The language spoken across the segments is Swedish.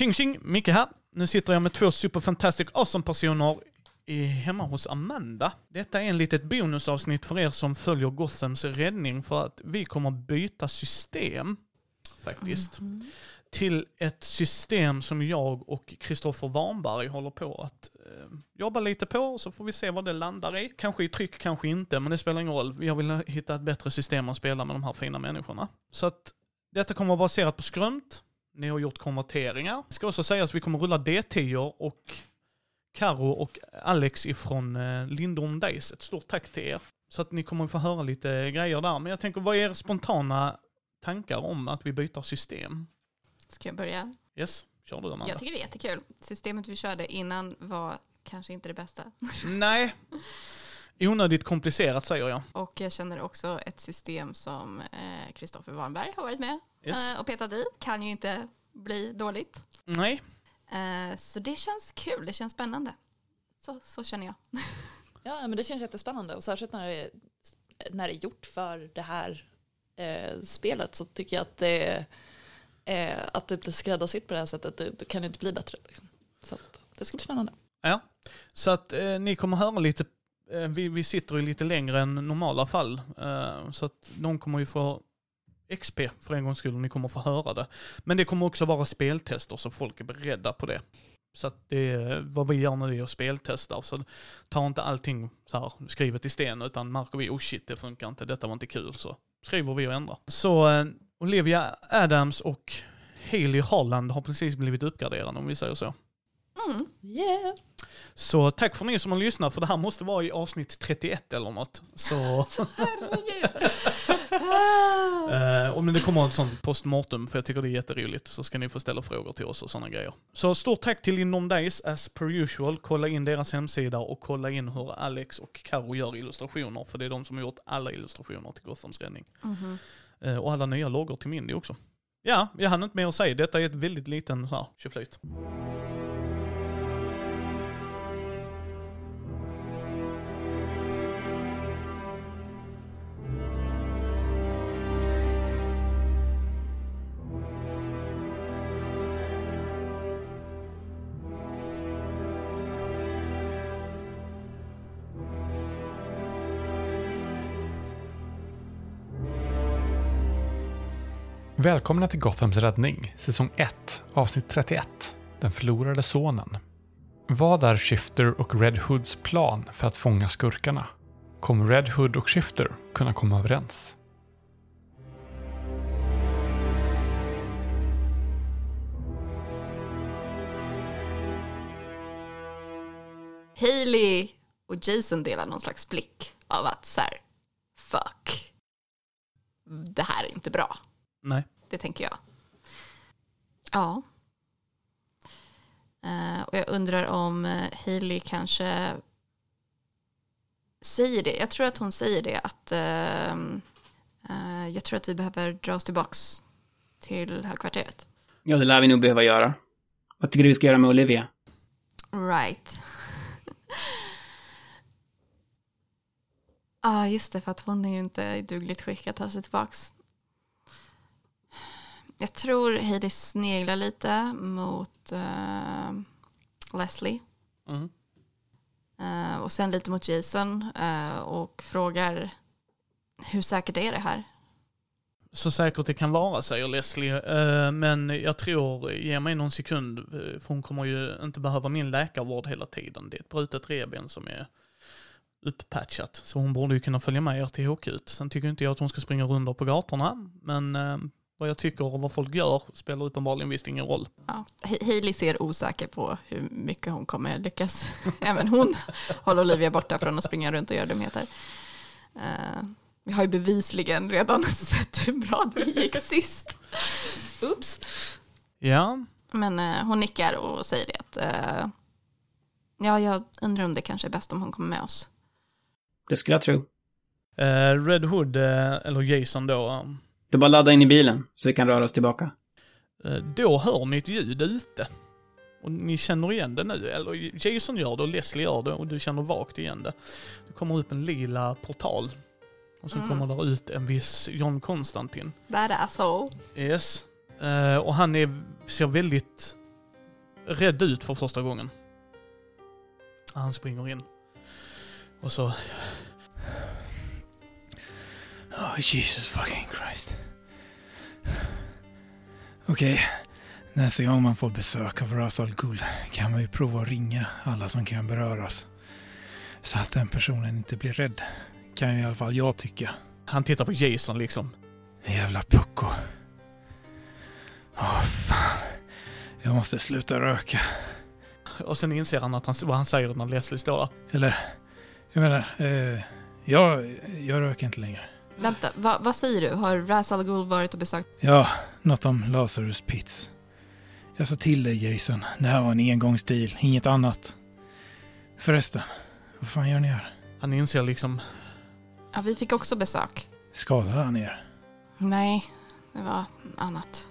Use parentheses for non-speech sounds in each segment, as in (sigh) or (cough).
Tjing tjing, Micke här. Nu sitter jag med två superfantastic awesome personer i, hemma hos Amanda. Detta är en litet bonusavsnitt för er som följer Gothams räddning för att vi kommer byta system, faktiskt, till ett system som jag och Kristoffer Warnberg håller på att eh, jobba lite på, så får vi se vad det landar i. Kanske i tryck, kanske inte, men det spelar ingen roll. Jag vill hitta ett bättre system att spela med de här fina människorna. Så att detta kommer att vara baserat på skrömt. Ni har gjort konverteringar. Det ska också sägas att vi kommer rulla D10 och Karo och Alex ifrån eh, Lindholm Days. Ett stort tack till er. Så att ni kommer få höra lite grejer där. Men jag tänker, vad är er spontana tankar om att vi byter system? Ska jag börja? Yes, kör du Amanda. Jag tycker det är jättekul. Systemet vi körde innan var kanske inte det bästa. Nej, (laughs) onödigt komplicerat säger jag. Och jag känner också ett system som eh, Kristoffer Warnberg har varit med Yes. eh, och petat i. Kan ju inte bli dåligt. Nej, Eh, så det känns kul, det känns spännande. Så, så känner jag. (laughs) Ja, men det känns jättespännande och särskilt när det är, när det är gjort för det här eh, spelet så tycker jag att det, eh, att det blir skräddarsytt på det här sättet, det, det kan ju inte bli bättre. Liksom. Så det ska bli spännande. Ja, så att eh, ni kommer höra lite, eh, Eh, vi, vi sitter ju lite längre än normala fall, eh, så att någon kommer ju få XP för en gångs skull, och ni kommer få höra det. Men det kommer också vara speltester, så folk är beredda på det. Så att det är, vad vi gör nu är att speltesta, så ta inte allting så här skrivet i sten, utan märker vi, oh shit, det funkar inte, detta var inte kul, så skriver vi och ändrar. Så eh, Olivia Adams och Haley Holland har precis blivit uppgraderade, om vi säger så. Mm. Yeah. Så tack för ni som har lyssnat, för det här måste vara i avsnitt 31 eller något. Så, (laughs) eh, om det kommer ett sånt postmortem, för jag tycker det är jätteroligt, så ska ni få ställa frågor till oss och sådana grejer. Så stort tack till Lindom Days, as per usual. Kolla in deras hemsida och kolla in hur Alex och Karo gör illustrationer, för det är de som har gjort alla illustrationer till Gothams räddning. Mhm. Eh, och alla nya loggor till Mindy också. Ja, jag hann inte mer att säga. Detta är ett väldigt liten tjoflöjt. Välkomna till Gothams räddning, säsong 1, avsnitt 31, Den förlorade sonen. Vad är Shifter och Red Hoods plan för att fånga skurkarna? Kommer Red Hood och Shifter kunna komma överens? Hailey och Jason delar någon slags blick av att så här, fuck, det här är inte bra. Nej. Det tänker jag. Ja. Eh, och jag undrar om uh, Hailey kanske säger det. Jag tror att hon säger det att ehm, eh, jag tror att vi behöver dra oss tillbaks till högkvarteret. Ja, det lär vi nog behöva göra. Vad tycker du vi ska göra med Olivia? Right. (laughs) Ja, ah, just det, för att hon är ju inte i dugligt skick att ta sig tillbaks. Jag tror Heidi sneglar lite mot eh, Leslie. Mm. Eh, och sen lite mot Jason eh, och frågar hur säkert är det här? Så säkert det kan vara, säger Leslie. Men jag tror, ge mig någon sekund, för hon kommer ju inte behöva min läkarvård hela tiden. Det är ett brutet revben som är upppatchat. Så hon borde ju kunna följa med er till HQ. Sen tycker inte jag att hon ska springa runt på gatorna, men vad jag tycker och vad folk gör spelar uppenbarligen visst ingen roll. Ja, Hailey ser osäker på hur mycket hon kommer lyckas. (laughs) Även hon håller Olivia borta från att springa runt och göra dumheter. Eh, vi har ju bevisligen redan (laughs) sett hur bra det gick sist. Oops. Ja, Men eh, hon nickar och säger det att eh, ja, jag undrar om det kanske är bäst om hon kommer med oss. Det skulle jag tro. Red Hood, eller Jason då, Du bara ladda in i bilen, så vi kan röra oss tillbaka. eh, då hör ni ett ljud ute. Och ni känner igen det nu, eller Jason gör det och Leslie gör det och du känner vagt igen det. Det kommer upp en lila portal. Och så Mm. kommer där ut en viss John Konstantin. That asshole. Yes. Eh, och han är, ser väldigt rädd ut för första gången. Han springer in. Och så... Oh, Jesus fucking Christ. Okej, nästa gång man får besök av Ras Al Ghul kan man ju prova att ringa alla som kan beröras. Så att den personen inte blir rädd. Kan ju i alla fall jag tycka. Han tittar på Jason liksom. Jävla pucko. Åh fan. Jag måste sluta röka. Och sen inser han att han, vad han säger när Leslie står där. Eller, jag menar, eh, jag, jag röker inte längre. Vänta, va, vad säger du? Har Ras Al Ghul varit och besökt? Ja, något om Lazarus Pits. Jag sa till dig Jason, det här var en engångsdeal, inget annat. Förresten, vad fan gör ni här? Han inser liksom, Ja, vi fick också besök. Skadade han er? Nej, det var annat.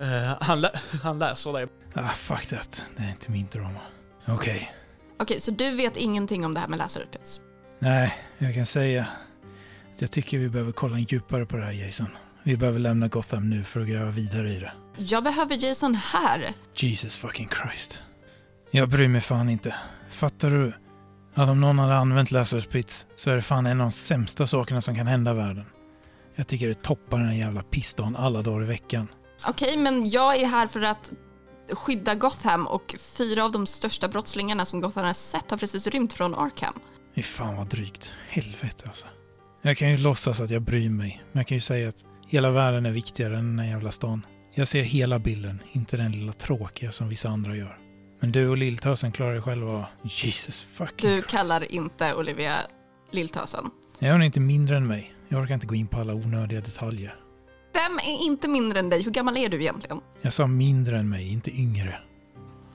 eh, han, lä han läser det. Ah, fuck that. Det är inte min drama. Okej. Okej, så du vet ingenting om det här med Lazarus Pits? Nej, jag kan säga jag tycker vi behöver kolla djupare på det här Jason. Vi behöver lämna Gotham nu för att gräva vidare i det. Jag behöver Jason här. Jesus fucking Christ. Jag bryr mig fan inte. Fattar du? Att om någon hade använt Lazarus Pits så är det fan en av de sämsta sakerna som kan hända världen. Jag tycker det toppar den här jävla pissdagen alla dagar i veckan. Okej, men jag är här för att skydda Gotham och fyra av de största brottslingarna som Gotham har sett har precis rymt från Arkham. Fy fan vad drygt. Helvete alltså. Jag kan ju låtsas att jag bryr mig, men jag kan ju säga att hela världen är viktigare än den här jävla stan. Jag ser hela bilden, inte den lilla tråkiga som vissa andra gör. Men du och lilltösen klarar er själva. Jesus fucking... Du kallar inte Olivia Lilltösen. Ja, hon är inte mindre än mig. Jag orkar inte gå in på alla onödiga detaljer. Vem är inte mindre än dig? Hur gammal är du egentligen? Jag sa mindre än mig, inte yngre.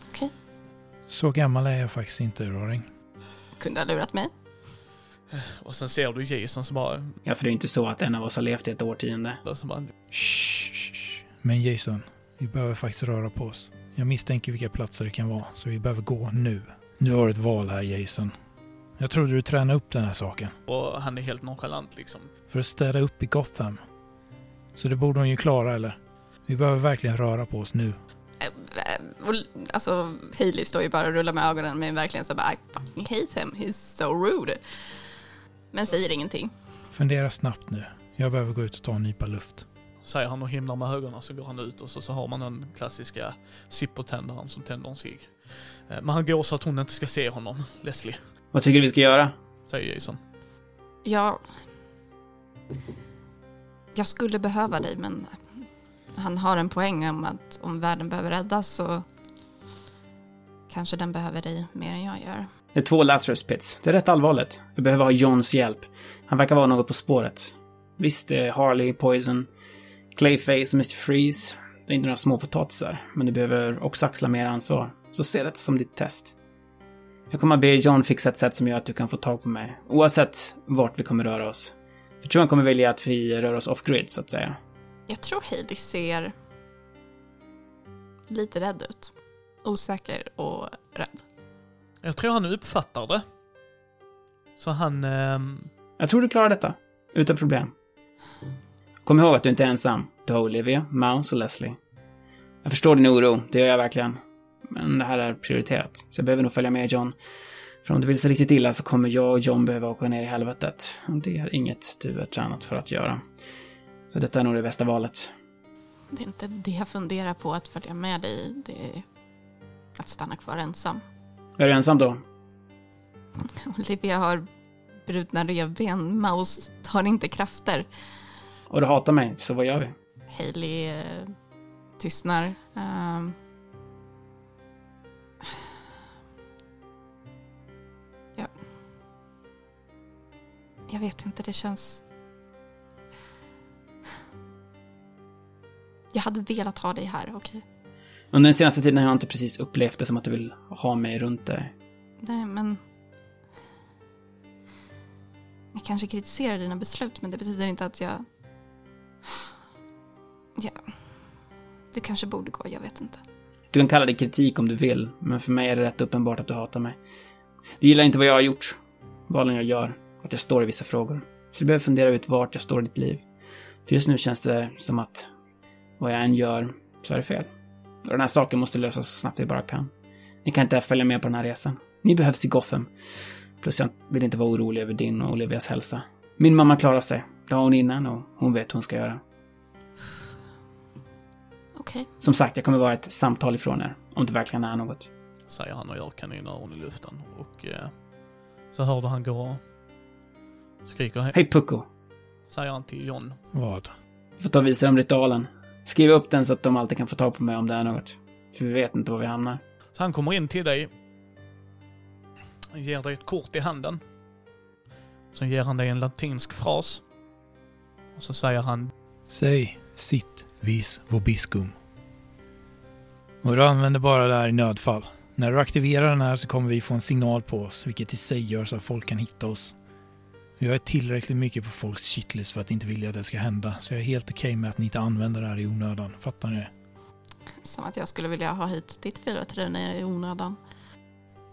Okej. Så gammal är jag faktiskt inte, Raring. Kunde ha lurat mig. Och sen ser du Jason som bara, Ja, för det är inte så att en av oss har levt i ett årtionde. som bara Shh, shh, shh. Men Jason, vi behöver faktiskt röra på oss. Jag misstänker vilka platser det kan vara, så vi behöver gå nu. Du har ett val här, Jason. Jag trodde du tränade upp den här saken. och han är helt nonchalant liksom. För att städa upp i Gotham. Så det borde hon ju klara, eller? Vi behöver verkligen röra på oss nu. Eh, eh, och- Alltså, Hailey står ju bara och rullar med ögonen men verkligen så bara I fucking hate him, he's so rude. Men säger ingenting. Fundera snabbt nu. Jag behöver gå ut och ta en nypa luft. Säger han och himlar med ögonen så går han ut och så, så har man den klassiska Zippo-tändaren som tänder en cigg. Eh, Men han går så att hon inte ska se honom, Leslie, Vad tycker du vi ska göra? säger Jason. Jag... Jag skulle behöva dig men han har en poäng om att om världen behöver räddas så kanske den behöver dig mer än jag gör. Det är två Lazarus Pits. Det är rätt allvarligt. Vi behöver ha Johns hjälp. Han verkar vara något på spåret. Visst, det är Harley, Poison, Clayface och Mr. Freeze. Det är inte några små potatisar, men du behöver också axla mer ansvar. Så se det som ditt test. Jag kommer att be John fixa ett sätt som gör att du kan få tag på mig, oavsett vart vi kommer röra oss. Jag tror han kommer vilja att vi rör oss off-grid, så att säga. Jag tror Hailey ser lite rädd ut. Osäker och rädd. Jag tror han uppfattar det. Så han... ehm, Jag tror du klarar detta. Utan problem. Kom ihåg att du inte är ensam. Du har Olivia, Mouse och Leslie. Jag förstår din oro, det gör jag verkligen. Men det här är prioriterat. Så jag behöver nog följa med John. För om det vill sig riktigt illa så kommer jag och John behöva åka ner i helvetet. Och det är inget du är tränat för att göra. Så detta är nog det bästa valet. Det är inte det jag funderar på att följa med dig. Det är att stanna kvar ensam. Är du ensam då? (laughs) Olivia har brutna revben. Mouse har inte krafter. Och du hatar mig, så vad gör vi? Hailey eh, tystnar. Ja. Jag vet inte, det känns... Jag hade velat ha dig här, okej? Under den senaste tiden har jag inte precis upplevt det som att du vill ha mig runt dig. Nej, men... Jag kanske kritiserar dina beslut, men det betyder inte att jag... Ja. Du kanske borde gå, jag vet inte. Du kan kalla det kritik om du vill, men för mig är det rätt uppenbart att du hatar mig. Du gillar inte vad jag har gjort, valen jag gör, att jag står i vissa frågor. Så du behöver fundera ut vart jag står i ditt liv. För just nu känns det som att vad jag än gör så är det fel. Och den här saken måste lösas så snabbt vi bara kan. Ni kan inte följa med på den här resan. Ni behövs i Gotham. Plus jag vill inte vara orolig över din och Olivias hälsa. Min mamma klarar sig. Det har hon innan och hon vet hur hon ska göra. Okej. Som sagt, jag kommer vara ett samtal ifrån er. Om det verkligen är något. Säger han och gör kaninöron i luften. Och eh, så hör du han gå och skriker hej. Hej Pucko! Säger han till John. Vad? Vi får ta och visa dem ritualen. Skriv upp den så att de alltid kan få tag på mig om det är något. För vi vet inte var vi hamnar. Så han kommer in till dig. Ger dig ett kort i handen. Sen ger han dig en latinsk fras. Och så säger han Säg sitt vis vobiscum. Och du använder bara det här i nödfall. När du aktiverar den här så kommer vi få en signal på oss, vilket i sig gör så att folk kan hitta oss. Jag är tillräckligt mycket på folks shitlist för att inte vilja att det ska hända, så jag är helt okej med att ni inte använder det här i onödan. Fattar ni det? Som att jag skulle vilja ha hit ditt fyrverkeri i onödan.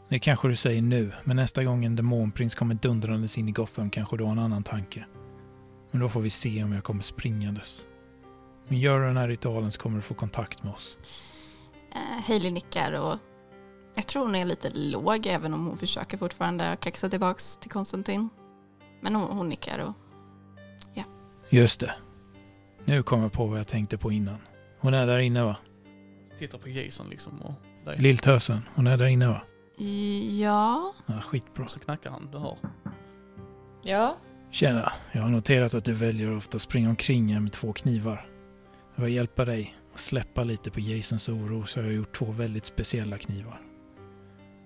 Det kanske du säger nu, men nästa gång en demonprins kommer dundrandes in i Gotham kanske du har en annan tanke. Men då får vi se om jag kommer springandes. Men gör du den här ritualen så kommer du få kontakt med oss. Eh, Hailey nickar och jag tror hon är lite låg även om hon försöker fortfarande kaxa tillbaks till Konstantin. Men hon, hon nickar och Just det. Nu kom jag på vad jag tänkte på innan. Hon är där inne va? tittar på Jason liksom och dig. Lilltösen, hon är där inne va? ja, Ja, skitbra. Så knackar han, du hör. Ja, Tjena, jag har noterat att du väljer att ofta springa omkring här med två knivar. Jag vill hjälpa dig att släppa lite på Jasons oro så jag har gjort två väldigt speciella knivar.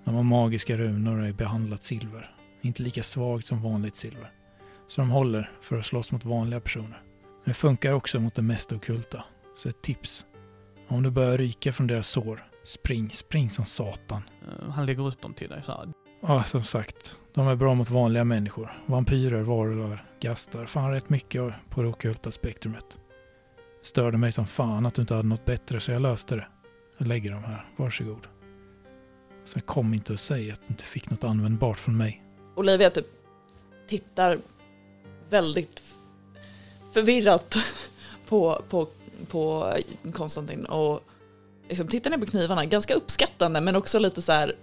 De har magiska runor och är behandlat silver. Inte lika svagt som vanligt silver. Så de håller för att slåss mot vanliga personer. Men det funkar också mot det mest ockulta. Så ett tips. Om du börjar ryka från deras sår, spring, spring som satan. Eh, Han lägger ut dem till dig så här. Ja, som sagt. De är bra mot vanliga människor. Vampyrer, varulvar, gastar. Fan rätt mycket på det ockulta spektrumet. Störde mig som fan att du inte hade något bättre så jag löste det. Jag lägger dem här. Varsågod. Sen kom inte och säg att du inte fick något användbart från mig. Olivia typ tittar väldigt förvirrat på, på, på Konstantin och liksom tittar ner på knivarna, ganska uppskattande men också lite så här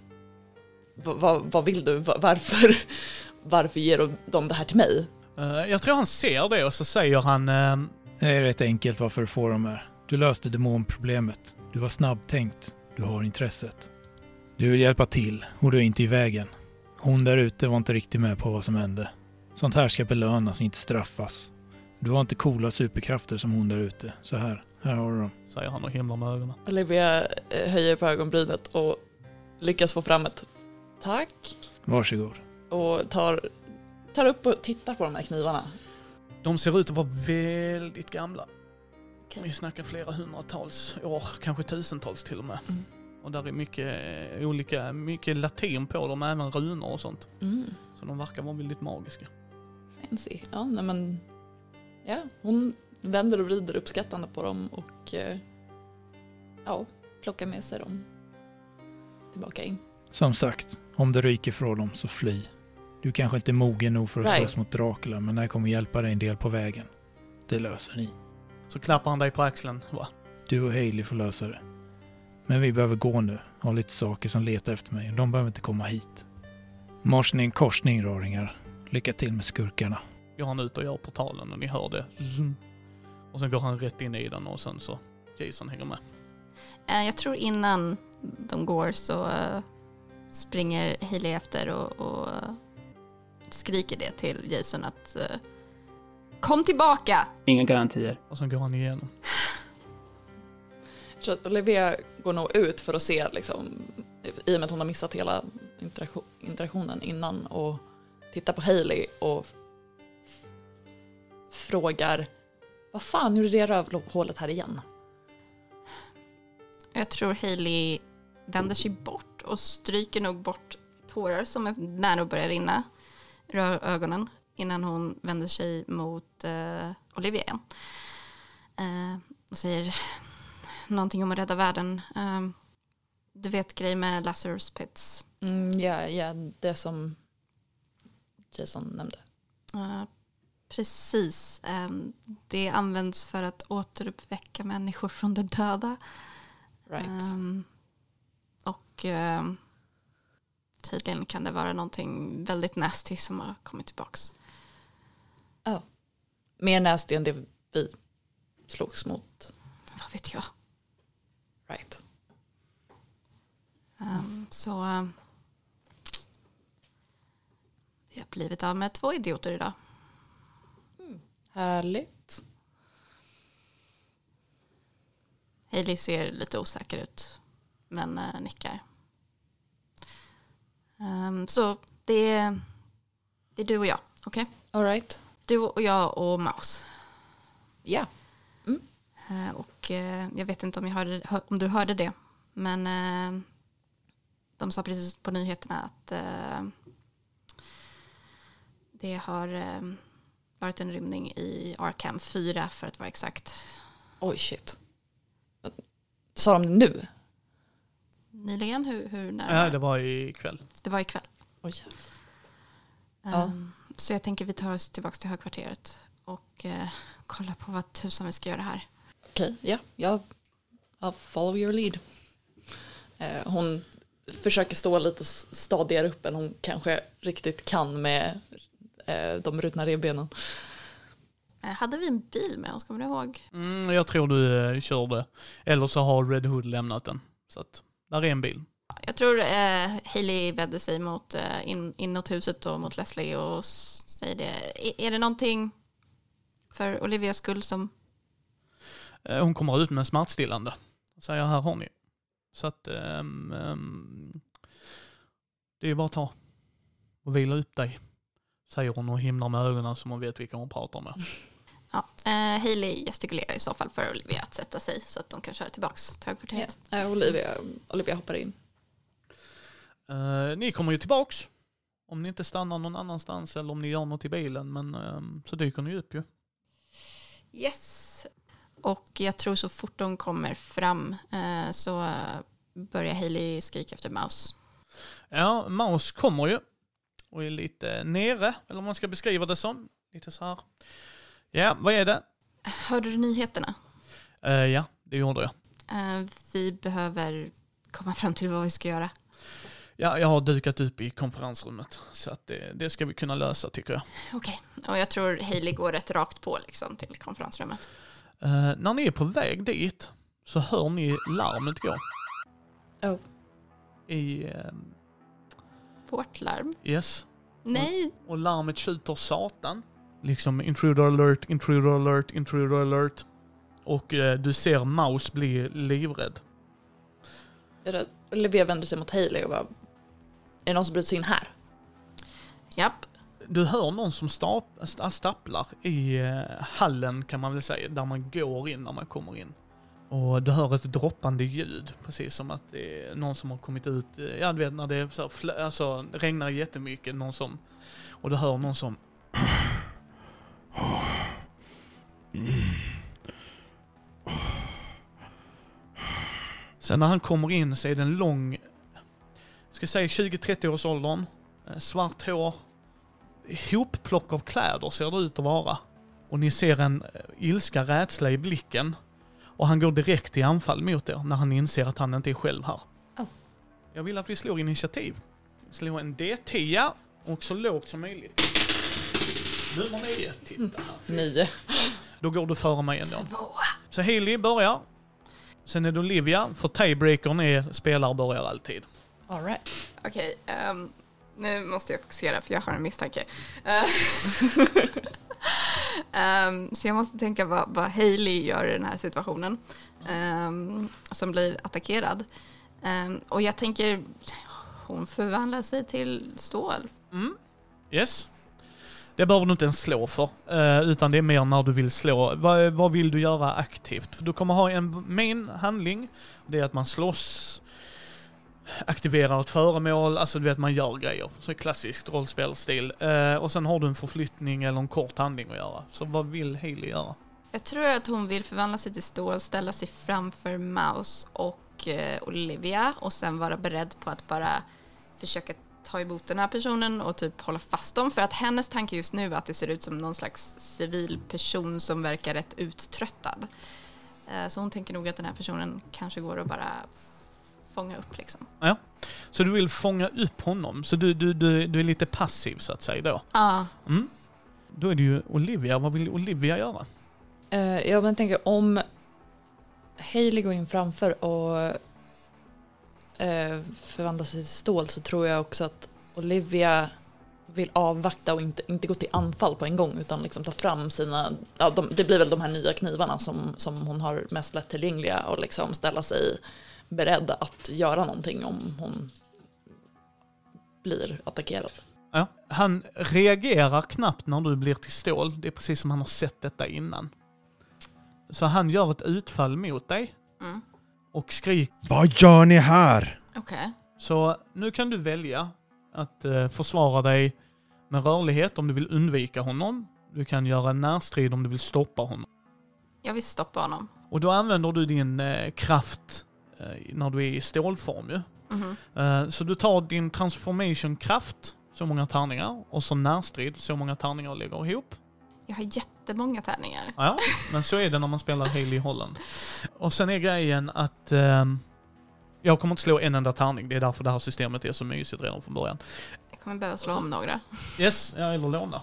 "Va- va- vad vill du? Va- Varför, (laughs) varför ger de- de det här till mig? Eh, Jag tror han ser det och så säger han eh, Det är rätt enkelt varför du får dem här. Du löste demonproblemet. Du var snabbtänkt. Du har intresset. Du vill hjälpa till och du är inte i vägen. Hon där ute var inte riktigt med på vad som hände. Sånt här ska belönas, inte straffas. Du har inte coola superkrafter som hon där ute. Så här, här har du dem. säger han och himlar med ögonen. Olivia eh, höjer på ögonbrynet och lyckas få fram ett tack Varsågod. och tar, tar upp och tittar på de här knivarna. De ser ut att vara väldigt gamla. Okej. Vi snackar flera hundratals år, kanske tusentals till och med. Mm. Och där är mycket eh, olika, mycket latin på dem, även runor och sånt. Mm. Så de verkar vara väldigt magiska. Fancy. Ja, nej men ja, hon vänder och vrider uppskattande på dem och eh, ja, plockar med sig dem tillbaka in. Som sagt, om det ryker från dem så fly. Du kanske inte är mogen nog för att Right. slåss mot Dracula, men det här kommer hjälpa dig en del på vägen. Det löser ni. Så klappar han dig på axeln. Va? Du och Hailey får lösa det. Men vi behöver gå nu. Har lite saker som letar efter mig. De behöver inte komma hit. Morsning, korsning, raringar. Lycka till med skurkarna. Går han ut och gör portalen och ni hör det. Och sen går han rätt in i den och sen så Jason hänger med. Eh, Jag tror innan de går så eh, springer Hailey efter och, och skriker det till Jason att eh, Kom tillbaka! Inga garantier. Och sen går han igenom. Så att Olivia går nog ut för att se, liksom, i och med att hon har missat hela interaktion, interaktionen innan och tittar på Hailey och frågar vad fan gjorde det rövhålet här igen? Jag tror Hailey vänder sig bort och stryker nog bort tårar som är nära att börja rinna ur ögonen innan hon vänder sig mot eh, Olivia igen. Eh, och säger någonting om att rädda världen. Eh, du vet grej med Lazarus Pits. Mm, ja, ja, det som Jason nämnde. Eh, precis. Eh, det används för att återuppväcka människor från de döda. Right. Ehm, och ehm, tydligen kan det vara någonting väldigt nasty som har kommit tillbaks. Mer nasty än det vi slogs mot. Vad vet jag. Right. Ehm, så vi har blivit av med två idioter idag. Härligt. Hailey ser lite osäker ut, men eh, nickar. Ehm, så det är, det är du och jag, okej? All right. Du och jag och Maus. Ja. Eh, och eh, jag vet inte om, jag hörde, hör, om du hörde det, men eh, de sa precis på nyheterna att eh, det har eh, varit en rymning i Arkham 4 för att vara exakt. Oj, shit. Sa de det nu? Nyligen, hur, hur när? Ja, det var ikväll. det var ikväll. Oj. Ja. Så jag tänker vi tar oss tillbaka till högkvarteret och eh, kollar på vad tusan vi ska göra här. Okej, ja. Jag I'll follow your lead. Eh, hon försöker stå lite stadigare upp än hon kanske riktigt kan med eh, de ruttna revbenen. Eh, hade vi en bil med oss, kommer du ihåg? Mm, jag tror du eh, körde. Eller så har Red Hood lämnat den. Så att, där är en bil. Jag tror eh, Hailey vände sig mot eh, in, inåt huset och mot Leslie och säger det. Är, är det någonting för Olivias skull som... Eh, hon kommer ut med smärtstillande. Och säger här har ni. Så att ehm, ehm, det är bara att ta och vila upp dig. Säger hon och himlar med ögonen som hon vet vilka hon pratar med. (laughs) Ja, eh, Hailey gestikulerar i så fall för Olivia att sätta sig så att de kan köra tillbaks till högkvarteret. Eh, Olivia, Olivia hoppar in. Eh, ni kommer ju tillbaks. Om ni inte stannar någon annanstans eller om ni gör något i bilen. Men ehm, så dyker ni upp ju. Yes. Och jag tror så fort de kommer fram eh, så börjar Hailey skrika efter Mouse. Ja, Maus kommer ju. Och är lite nere, eller om man ska beskriva det som. Lite så här. Ja, vad är det? Hörde du nyheterna? Eh, ja, det gjorde jag. Eh, vi behöver komma fram till vad vi ska göra. Ja, jag har dukat upp i konferensrummet. Så att det, det ska vi kunna lösa tycker jag. Okej, och jag tror Hailey går rätt rakt på liksom till konferensrummet. Eh, när ni är på väg dit så hör ni larmet gå. Oh. I, eh, Vårt larm? yes. Nej! Och larmet tjuter satan. Liksom intruder alert, intruder alert, intruder alert. Och eh, du ser Maus bli livrädd. Är det, Olivia vänder sig mot Hailey och bara, är det någon som bryter sig in här? Japp. Du hör någon som stap, stapplar i eh, hallen kan man väl säga, där man går in när man kommer in. Och du hör ett droppande ljud, precis som att det är någon som har kommit ut, eh, ja du vet när det så här, alltså, regnar jättemycket, någon som, och du hör någon som Sen när han kommer in så är det en lång, ska säga 20-30 års åldern, eh, svart hår, hopplock av kläder ser det ut att vara. Och ni ser en ilska, rädsla i blicken. Och han går direkt i anfall mot er när han inser att han inte är själv här. Oh. Jag vill att vi slår initiativ. Slå en D10 och så lågt som möjligt. Nummer 9. Titta här. Nio. Då går du före mig ändå. Två. Så Haley börjar. Sen är det Olivia, för tiebreakern är spelare börjar alltid. All right. Okej, ehm, nu måste jag fokusera för jag har en misstanke. um, (laughs) så jag måste tänka vad, vad Hailey gör i den här situationen. Um, som blir attackerad. Um, och jag tänker, hon förvandlar sig till stål. Mm. Yes. Det behöver du inte ens slå för, eh, utan det är mer när du vill slå. Vad, vad vill du göra aktivt? För du kommer ha en main handling, det är att man slåss, aktiverar ett föremål, alltså du vet man gör grejer. Så klassiskt rollspelstil. Eh, och sen har du en förflyttning eller en kort handling att göra. Så vad vill Hailey göra? Jag tror att hon vill förvandla sig till stål, ställa sig framför Mouse och eh, Olivia och sen vara beredd på att bara försöka ta emot den här personen och typ hålla fast dem. För att hennes tanke just nu är att det ser ut som någon slags civil person som verkar rätt uttröttad. Eh, Så hon tänker nog att den här personen kanske går att bara fånga upp liksom. Så du vill fånga upp honom, så du, du, du, du är lite passiv så att säga då. Ja, Mm. Då är det ju Olivia, vad vill Olivia göra? Eh, ja, men tänker om Hailey går in framför och förvandlar sig till stål så tror jag också att Olivia vill avvakta och inte, inte gå till anfall på en gång utan liksom ta fram sina, ja, de, det blir väl de här nya knivarna som, som hon har mest lättillgängliga och liksom ställa sig beredd att göra någonting om hon blir attackerad. Ja. Han reagerar knappt när du blir till stål. Det är precis som han har sett detta innan. Så han gör ett utfall mot dig mm. och skriker. Vad gör ni här? okej. Så nu kan du välja att eh, försvara dig med rörlighet om du vill undvika honom. Du kan göra en närstrid om du vill stoppa honom. Jag vill stoppa honom. Och då använder du din eh, kraft när du är i stålform ju. Mhm. Eh, så du tar din transformation-kraft, så många tärningar, och så närstrid, så många tärningar och lägger ihop. Jag har jättemånga tärningar. Ja, men så är det när man spelar Haley Holland. Och sen är grejen att ehm, jag kommer inte slå en enda tärning, det är därför det här systemet är så mysigt redan från början. Jag kommer behöva slå om några. Yes, ja, eller låna.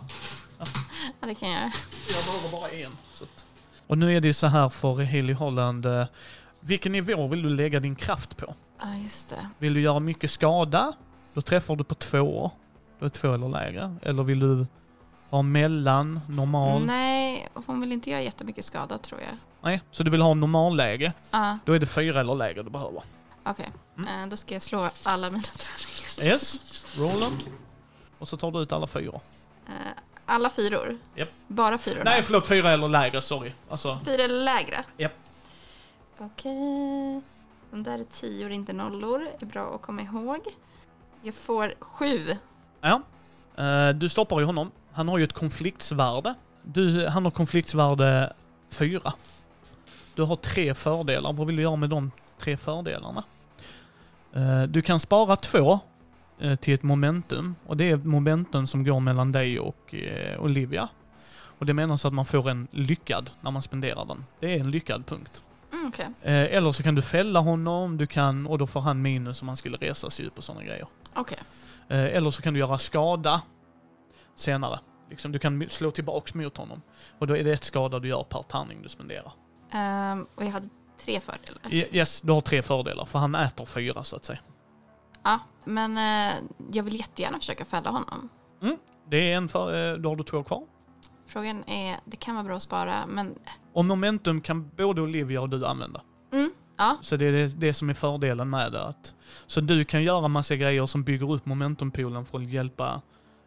Ja, det kan jag. Jag behöver bara en. Och nu är det ju så här för Haley Holland, eh, vilken nivå vill du lägga din kraft på? Ja, just det. Vill du göra mycket skada, då träffar du på två. Då är två eller lägre. Eller vill du ha mellan, normal? Nej, hon vill inte göra jättemycket skada tror jag. Nej, så du vill ha normalläge. Ja, Då är det fyra eller lägre du behöver. okej. Mm. Eh, Då ska jag slå alla mina tärningar. Yes, roll them. Och så tar du ut alla fyra. Eh, Alla fyror? Japp. Bara fyrorna? Nej, förlåt, fyra eller lägre, sorry. Alltså, Fyra eller lägre? Japp. Okej. De där är tior, inte nollor. är bra att komma ihåg. Jag får sju. ja. Eh, du stoppar ju honom. Han har ju ett konfliktsvärde. Du, han har konfliktsvärde fyra. Du har tre fördelar. Vad vill du göra med de tre fördelarna? Eh, du kan spara två eh, till ett momentum. Och det är ett momentum som går mellan dig och Olivia. Och det menas att man får en lyckad när man spenderar den. Det är en lyckad punkt. Mm, Okej. Eh, eller så kan du fälla honom, du kan, och då får han minus om han skulle resa sig upp och sådana grejer. Okej. Eh, eller så kan du göra skada senare. Liksom, du kan slå tillbaks mot honom. Och då är det ett skada du gör per tärning du spenderar. Ehm, och jag hade tre fördelar. Ye- Yes, du har tre fördelar, för han äter fyra så att säga. Ja, men eh, jag vill jättegärna försöka fälla honom. Det är en för, eh, då har du två kvar. Frågan är, det kan vara bra att spara, men Och momentum kan både Olivia och du använda. mm, ja, Så det är det, det som är fördelen med det. Att, så du kan göra massa grejer som bygger upp momentumpoolen för att hjälpa,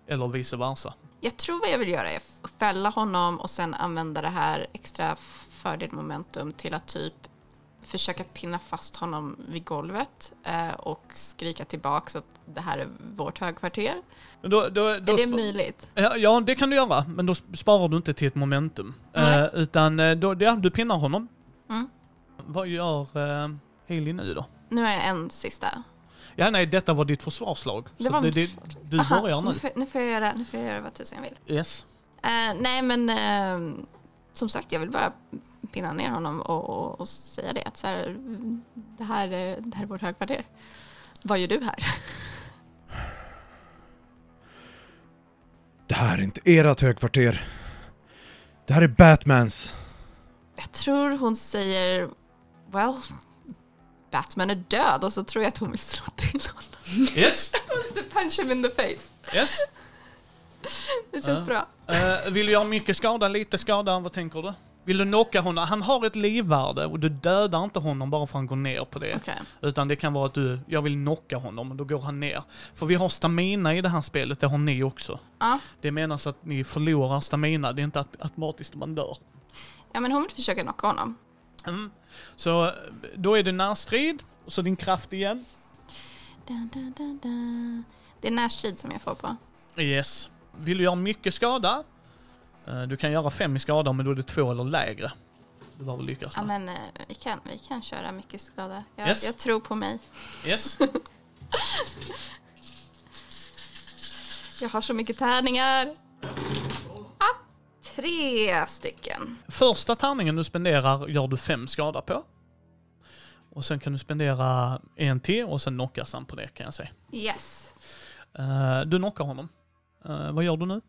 eller vice versa. jag tror vad jag vill göra är att fälla honom och sen använda det här extra fördelmomentum till att typ försöka pinna fast honom vid golvet eh, och skrika tillbaks att det här är vårt högkvarter. Då, då, då är det möjligt? Ja, det kan du göra, men då sp- sparar du inte till ett momentum. Eh, utan eh, då, ja, du pinnar honom. Mm. Vad gör uh, Haley nu då? Nu har jag en sista. Ja, nej, detta var ditt försvarslag. Det Så var det, mitt det, försvarslag. du Aha, börjar nu. Nu får, nu, får jag göra, nu får jag göra vad tusan jag vill. Yes. Eh, nej, men eh, som sagt, jag vill bara pinna ner honom och, och, och säga det. Att så här, det, här, är- det här är vårt högkvarter. Vad gör du här? (laughs) här är inte ert högkvarter. Det här är Batmans. Jag tror hon säger, well, Batman är död och så tror jag att hon vill slå till honom. Yes. (laughs) Just punch him in the face. yes. (laughs) Det känns Ja. bra. Eh, vill du göra mycket skada, lite skada? Vad tänker du? Vill du knocka honom? Han har ett livvärde och du dödar inte honom bara för att han går ner på det. Okej. Utan det kan vara att du, jag vill knocka honom, och då går han ner. För vi har stamina i det här spelet, det har ni också. Ja. Det menas att ni förlorar stamina, det är inte att automatiskt man dör. ja, men hon vill försöka knocka honom. Mm. Så då är det närstrid, och så din kraft igen. Da, da, da. Det är närstrid som jag får på. Yes. Vill du göra mycket skada? Eh, Du kan göra fem i skada, men då är det två eller lägre. Du behöver lyckas Ja, men eh, vi kan, vi kan köra mycket skada. Jag, Yes. jag tror på mig. Yes. (laughs) Jag har så mycket tärningar. Ah, Tre stycken. Första tärningen du spenderar gör du fem skada på. Och sen kan du spendera en till och sen knockas han på det kan jag säga. Yes. Eh, du knockar honom. Vad gör du nu?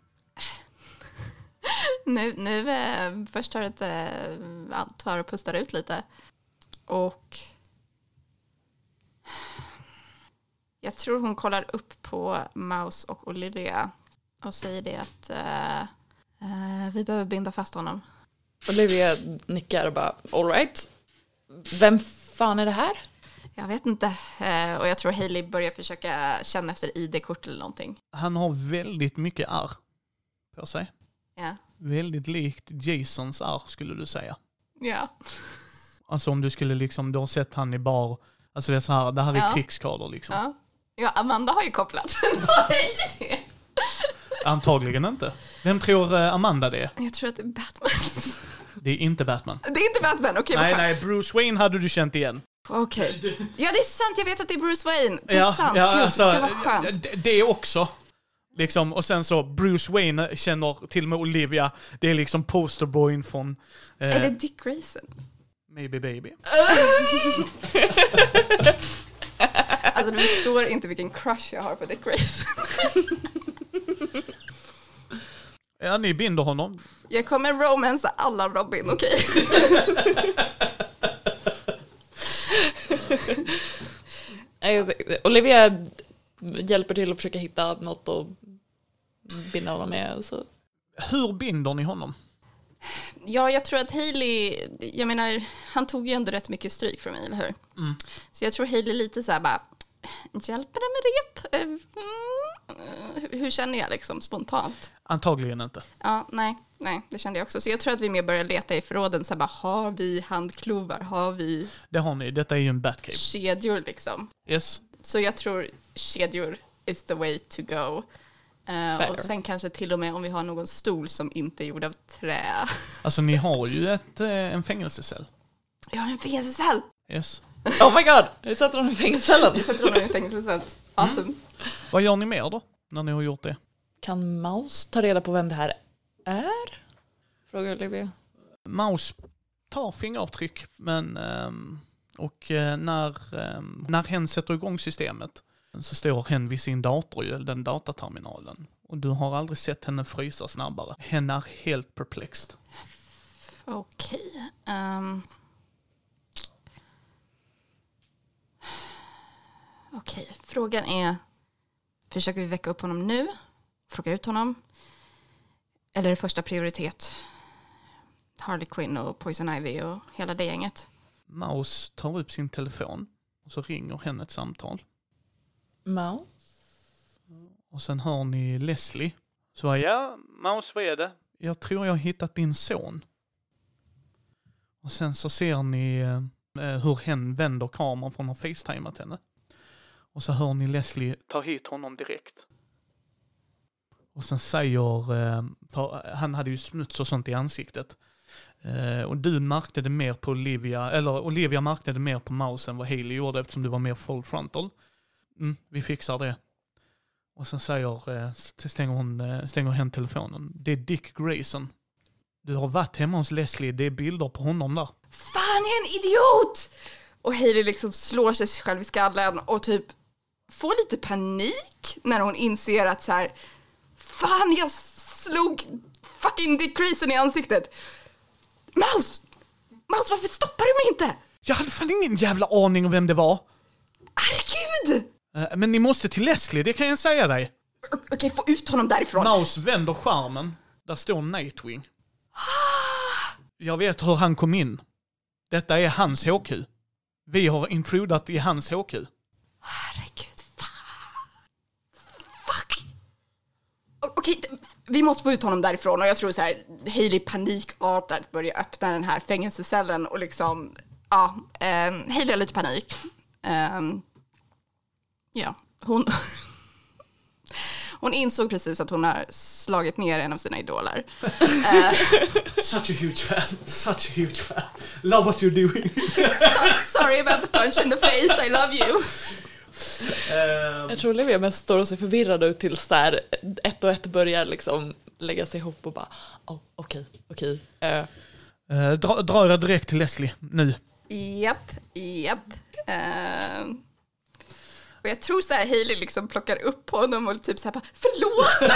Nu, nu eh, först tar det eh, tar och pustar ut lite. Och jag tror hon kollar upp på Maus och Olivia och säger det att eh, eh, vi behöver binda fast honom. Olivia nickar och bara alright. Vem fan är det här? Jag vet inte. Eh, och jag tror Hailey börjar försöka känna efter ID-kort eller någonting. Han har väldigt mycket ärr på sig. Ja. Väldigt likt Jasons ärr skulle du säga. Ja. Alltså om du skulle liksom, du har sett han i bar, alltså det är så här, det här är Ja. krigsskador liksom. Ja. ja, Amanda har ju kopplat. (laughs) Antagligen inte. Vem tror eh, Amanda det är? Jag tror att det är Batman. (laughs) Det är inte Batman. Det är inte Batman, okej vad nej, nej, Bruce Wayne hade du känt igen. Okej. Ja, det är sant. Jag vet att det är Bruce Wayne. Det är Ja, sant. ja Gud, alltså, det var skönt. det, det också. Liksom, och sen så, Bruce Wayne känner till och med Olivia, det är liksom posterboyn från eh, Är det Dick Grayson? Maybe Baby. (laughs) Alltså du förstår inte vilken crush jag har på Dick Grayson. (laughs) Ja, ni binder honom. Jag kommer romansa alla Robin, okej? (laughs) Nej, Olivia hjälper till att försöka hitta något att binda honom med. Så. Hur binder ni honom? Ja, jag tror att Hailey, jag menar, han tog ju ändå rätt mycket stryk från mig, eller hur? Mm. Så jag tror Hailey lite så här bara, hjälper det med rep? Eh, Mm, hur- hur känner jag liksom spontant? Antagligen inte. Ja, nej, nej, det kände jag också. Så jag tror att vi mer börjar leta i förråden, så här bara, har vi handklovar? Har vi Det har ni, detta är ju en Batcave. kedjor liksom? Yes. Så jag tror kedjor is the way to go. Fair. och sen kanske till och med om vi har någon stol som inte är gjord av trä. (laughs) Alltså ni har ju ett, eh, en fängelsecell. Jag har en fängelsecell! Yes. Oh my god, vi sätter honom i fängelsecellen. Vi sätter honom i en fängelsecell. Awesome. Vad gör ni mer då, när ni har gjort det? Kan Maus ta reda på vem det här är? Frågar Olivia. Maus tar fingeravtryck, men... ehm, och eh, när, um, när hen sätter igång systemet så står hen vid sin dator, ju, den dataterminalen. Och du har aldrig sett henne frysa snabbare. Hen är helt perplexed. Okej. ehm. Okej, frågan är, försöker vi väcka upp honom nu? Fråga ut honom? Eller är det första prioritet? Harley Quinn och Poison Ivy och hela det gänget. Maus tar upp sin telefon och så ringer hen ett samtal. Maus? Och sen hör ni Leslie. Så bara, ja, Maus, vad är det? Jag tror jag har hittat din son. Och sen så ser ni eh, hur hen vänder kameran från att ha facetimat henne. Och så hör ni Leslie ta hit honom direkt. Och sen säger, eh, för han hade ju smuts och sånt i ansiktet. Eh, och du märkte det mer på Olivia, eller Olivia märkte det mer på Maus än vad Haley gjorde eftersom du var mer full frontal. Mm, vi fixar det. Och sen säger, eh, stänger, hon, eh, stänger hen telefonen. Det är Dick Grayson. Du har varit hemma hos Leslie, det är bilder på honom där. Fan, jag är en idiot! Och Hailey liksom slår sig själv i skallen och typ får lite panik när hon inser att så här, fan jag slog fucking Dick Grayson i ansiktet. Maus! Maus, varför stoppar du mig inte? Jag hade fan ingen jävla aning om vem det var. Herregud! Eh, Men ni måste till Leslie, det kan jag säga dig. Okej, få ut honom därifrån. Maus vänder skärmen. Där står Nightwing. Jag vet hur han kom in. Detta är hans HQ. Vi har intrudat i hans HQ. Herregud, fan. Fuck! Okej, d- vi måste få ut honom därifrån och jag tror så här, Hailey panikartat börjar öppna den här fängelsecellen och liksom, ja, eh, Hailey har lite panik. Ehm, ja, hon, hon insåg precis att hon har slagit ner en av sina idoler. (laughs) Eh, Such a huge fan. Such a huge fan. Love what you're doing. so, sorry about the punch in the face, I love you. Ehm, Jag tror Olivia mest står och ser förvirrad ut tills där ett och ett börjar liksom lägga sig ihop och bara, oh, okej, okej. Eh, Eh, dra, jag direkt till Leslie nu. Japp, japp. Ehm, och jag tror så här Hailey liksom plockar upp honom och typ så här bara förlåt.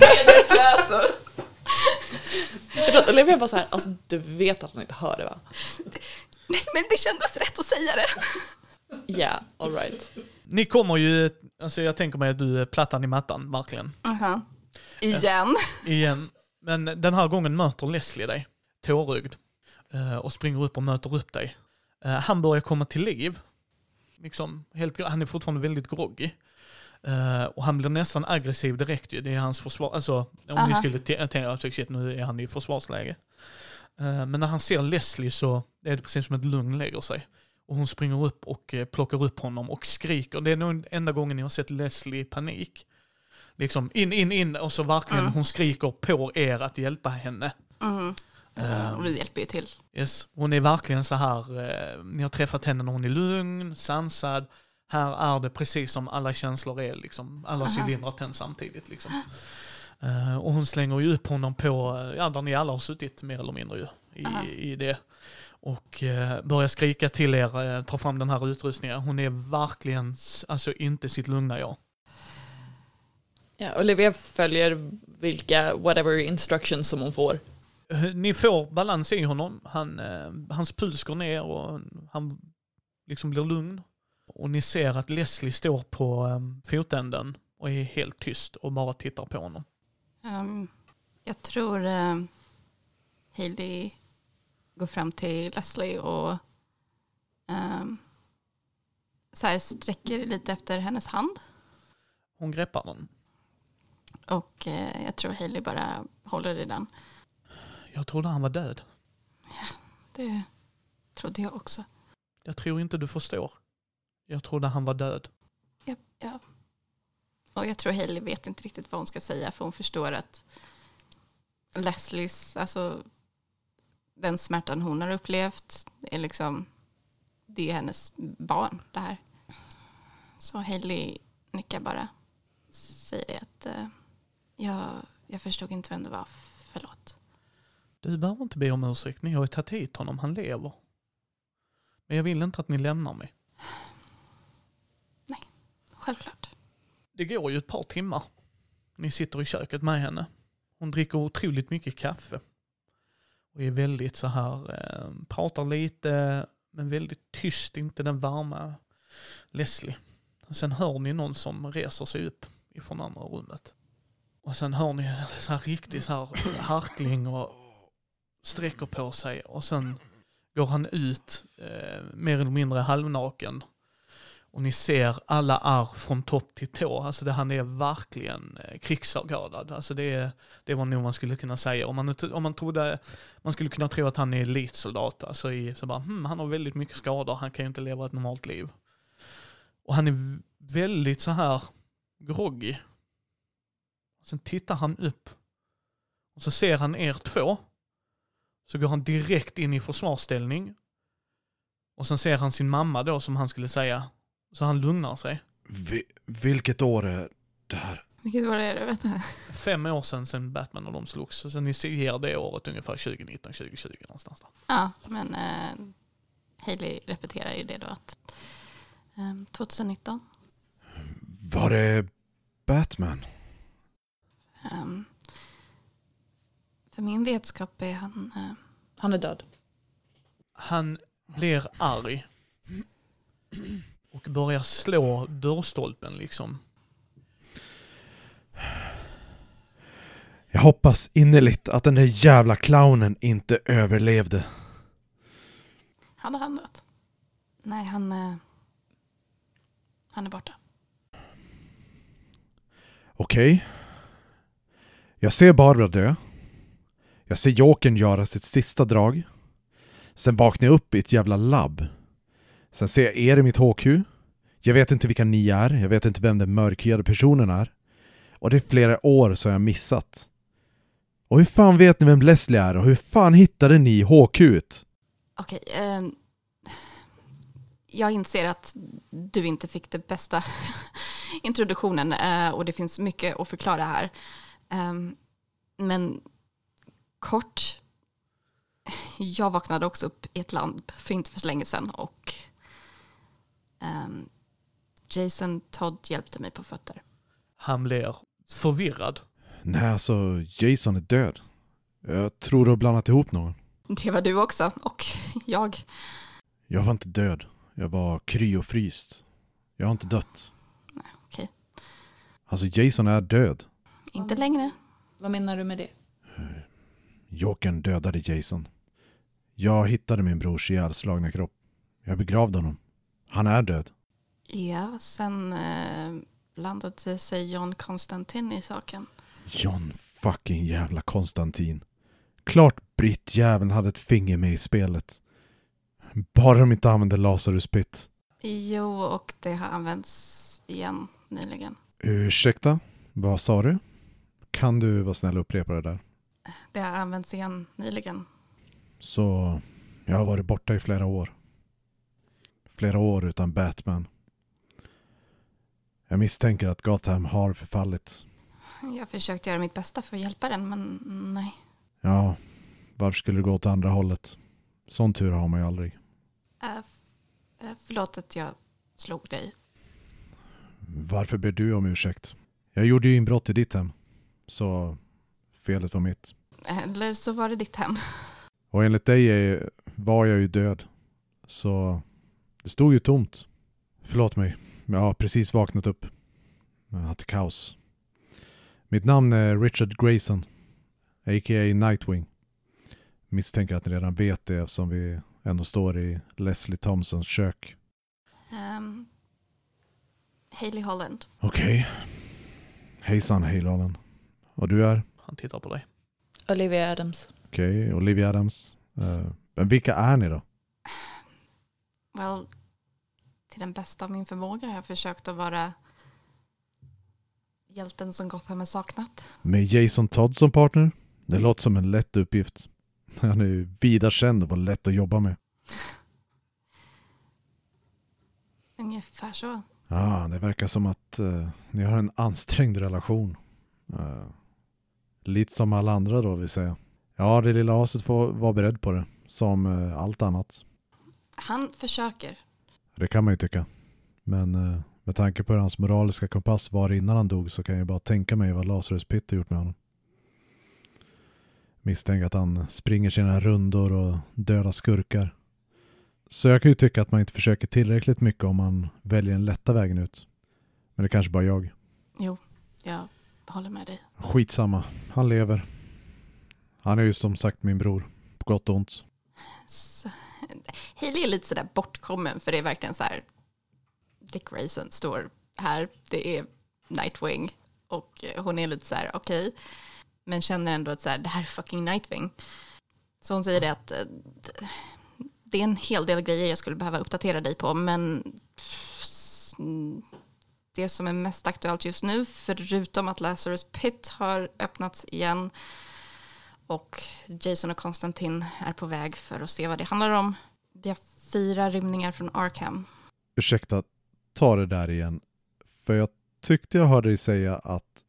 (laughs) Meningslös och jag tror att Olivia bara så här, alltså du vet att han inte hör det va? Nej men det kändes rätt att säga det. Ja, yeah, alright. Ni kommer ju, alltså jag tänker mig att du är plattan i mattan, verkligen. Aha. Igen. Igen. Men den här gången möter Leslie dig, tårögd, eh, och springer upp och möter upp dig. Eh, Han börjar komma till liv. Liksom, helt, han är fortfarande väldigt groggy. Eh, och han blir nästan aggressiv direkt ju. Det är hans försvar, alltså om ni Aha. skulle t- tänka att shit, nu är han i försvarsläge. Eh, men när han ser Leslie så är det precis som ett lugn lägger sig. Och hon springer upp och eh, plockar upp honom och skriker. Det är nog enda gången jag har sett Leslie i panik. Liksom in, in, in och så verkligen Mm. hon skriker på er att hjälpa henne. Mm. Ehm, Och vi hjälper ju till. Yes. Hon är verkligen så här, eh, ni har träffat henne när hon är lugn, sansad. Här är det precis som alla känslor är, liksom, alla Aha. cylindrar tänds samtidigt. Liksom. Eh, och hon slänger ju upp honom på, ja där ni alla har suttit mer eller mindre ju, Aha. i, i det. Och eh, börjar skrika till er, eh, ta fram den här utrustningen. Hon är verkligen, alltså inte sitt lugna jag. Ja, Olivia följer vilka, whatever instructions som hon får. Ni får balans i honom. Han, eh, hans puls går ner och han liksom blir lugn. Och ni ser att Leslie står på eh, fotänden och är helt tyst och bara tittar på honom. Ehm, jag tror uh, Hailey går fram till Leslie och ehm, så här sträcker lite efter hennes hand. Hon greppar den. Och eh, jag tror Hailey bara håller i den. Jag trodde han var död. Det trodde jag också. Jag tror inte du förstår. Jag trodde han var död. Ja, ja. Och jag tror Hailey vet inte riktigt vad hon ska säga för hon förstår att Leslies, alltså den smärtan hon har upplevt är liksom, det är hennes barn det här. Så Hailey nickar bara, säger att eh, jag, jag förstod inte vem det var, förlåt. Du behöver inte be om ursäkt. Ni har ju tagit hit honom. Han lever. Men jag vill inte att ni lämnar mig. Självklart. Det går ju ett par timmar. Ni sitter i köket med henne. Hon dricker otroligt mycket kaffe. Och är väldigt så här, eh, pratar lite, men väldigt tyst, inte den varma Leslie. Sen hör ni någon som reser sig upp ifrån andra rummet. Och sen hör ni så här riktigt så här harkling och sträcker på sig och sen går han ut eh, mer eller mindre halvnaken och ni ser alla ärr från topp till tå. Alltså det, han är verkligen eh, krigsavgadad. Alltså det, det var nog man skulle kunna säga. Om man, om man trodde, man skulle kunna tro att han är elitsoldat. Alltså i, så bara, hmm, han har väldigt mycket skador, han kan ju inte leva ett normalt liv. Och han är väldigt så här groggy. Sen tittar han upp. Och så ser han er två. Så går han direkt in i försvarsställning. Och sen ser han sin mamma då som han skulle säga. Så han lugnar sig. Vi, vilket år är det här? Vilket var det? Jag vet inte. Fem år sedan, sen Batman och de slogs. Så ni ser det året ungefär 2019, 2020 någonstans där. Ja, men eh, Hailey repeterar ju det då att eh, 2019. Var det Batman? ehm, för min vetskap är han... Eh, Han är död. Han blir arg. Och börjar slå dörrstolpen liksom. Jag hoppas innerligt att den där jävla clownen inte överlevde. hade han dött? Nej, han... Eh, han är borta. Okej. Jag ser Barbara dö. Jag ser Jokern göra sitt sista drag. Sen vaknar jag upp i ett jävla labb. Sen ser jag er i mitt HQ. Jag vet inte vilka ni är, jag vet inte vem den mörkhyade personen är. Och det är flera år som jag missat. Och hur fan vet ni vem Leslie är och hur fan hittade ni HQ? -t? Okej. Eh, jag inser att du inte fick den bästa (laughs) introduktionen eh, och det finns mycket att förklara här. Ehm, men kort, jag vaknade också upp i ett land för inte för så länge sedan och ehm, Jason Todd hjälpte mig på fötter. Han blir förvirrad. Nej, alltså Jason är död. Jag tror du har blandat ihop någon. Det var du också och jag. Jag var inte död. Jag var kryofryst. Jag har inte dött. okej. Alltså Jason är död. Inte längre. Vad menar du med det? Jokern dödade Jason. Jag hittade min brors ihjälslagna kropp. Jag begravde honom. Han är död. Ja, sen eh, blandade sig John Konstantin i saken. John fucking jävla Konstantin. Klart Britt-jäveln hade ett finger med i spelet. Bara de inte använde Lazarus Pit. Jo, och det har använts igen nyligen. Ursäkta? Vad sa du? Kan du vara snäll och upprepa det där? Det har använts igen nyligen. Så jag har varit borta i flera år. Flera år utan Batman. Jag misstänker att Gotham har förfallit. Jag försökte göra mitt bästa för att hjälpa den, men nej. Ja, varför skulle du gå åt andra hållet? Sån tur har man ju aldrig. Äh, förlåt att jag slog dig. Varför ber du om ursäkt? Jag gjorde ju inbrott i ditt hem. Så felet var mitt. Eller så var det ditt hem. Och enligt dig är, var jag ju död. Så det stod ju tomt. Förlåt mig, jag har precis vaknat upp. Jag har haft kaos. Mitt namn är Richard Grayson, a.k.a. Nightwing. Misstänker att ni redan vet det eftersom vi ändå står i Leslie Thompsons kök. Um, Hailey Holland. Okej. Hejsan Hejlalen. Och du är? Han tittar på dig. Olivia Adams. Okej, Olivia Adams. Eh, men vilka är ni då? Well, till den bästa av min förmåga har jag försökt att vara hjälten som Gotham har saknat. Med Jason Todd som partner? Det låter som en lätt uppgift. Han är ju vida känd och var lätt att jobba med. Ungefär så. Ja, det verkar som att eh, ni har en ansträngd relation. Eh, lite som alla andra då vill säga. Ja, det lilla aset får vara beredd på det. Som eh, allt annat. Han försöker. Det kan man ju tycka. Men eh, med tanke på hur hans moraliska kompass var innan han dog så kan jag bara tänka mig vad Lazarus Pitt har gjort med honom. Misstänker att han springer sina rundor och dödar skurkar. Så jag kan ju tycka att man inte försöker tillräckligt mycket om man väljer den lätta vägen ut. Men det kanske bara jag. Jo, jag håller med dig. Skitsamma, han lever. Han är ju som sagt min bror, på gott och ont. Så, (laughs) Hailey är lite sådär bortkommen för det är verkligen så här Dick Grayson står här, det är Nightwing och eh, hon är lite så här okej men känner ändå att så här, det här är fucking Nightwing. Så hon säger det att eh, det är en hel del grejer jag skulle behöva uppdatera dig på men det som är mest aktuellt just nu förutom att Lazarus Pit har öppnats igen och Jason och Konstantin är på väg för att se vad det handlar om. Vi har fyra rymningar från Arkham. Ursäkta, ta det där igen. För jag tyckte jag hörde dig säga att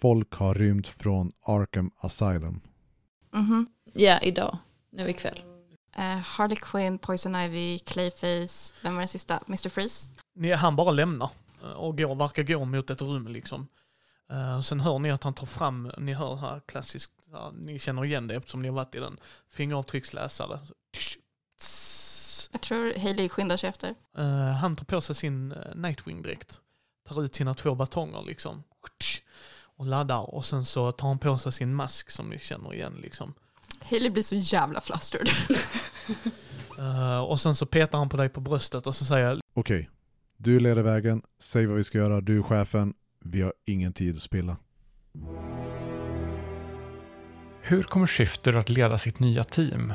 folk har rymt från Arkham Asylum. Mhm. Ja, idag. Nu ikväll. Eh, Harley Quinn, Poison Ivy, Clayface, vem var den sista? Mr. Freeze? Ni, han bara lämnar eh, och går, verkar gå mot ett rum liksom. Uh, sen hör ni att han tar fram, ni hör här klassiskt, ja, ni känner igen det eftersom ni har varit i den, fingeravtrycksläsare. Jag tror Hailey skyndar sig efter. Eh, han tar på sig sin uh, Nightwing-dräkt, tar ut sina två batonger liksom, och laddar och sen så tar han på sig sin mask som ni känner igen liksom. Hailey blir så jävla flustered. (laughs) (laughs) Eh, och sen så petar han på dig på bröstet och så säger Okej, du leder vägen, säg vad vi ska göra, du är chefen, vi har ingen tid att spilla. Hur kommer Shifter att leda sitt nya team?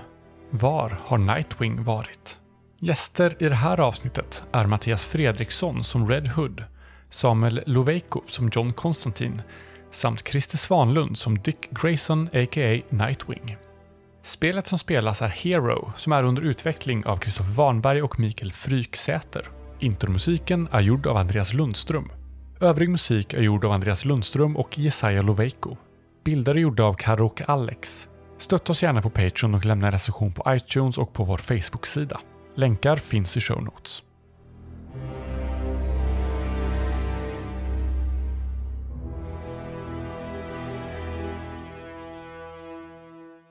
Var har Nightwing varit? Gäster i det här avsnittet är Mattias Fredriksson som Red Hood, Samuel Loveiko som John Constantine samt Christer Svanlund som Dick Grayson a.k.a. Nightwing. Spelet som spelas är Hero som är under utveckling av Kristoffer Warnberg och Mikael Fryksäter. Intromusiken är gjord av Andreas Lundström. Övrig musik är gjord av Andreas Lundström och Jesaja Loveiko. Bilder är gjorda av Karo och Alex. Stötta oss gärna på Patreon och lämna en recension på iTunes och på vår Facebook-sida. Länkar finns i show notes.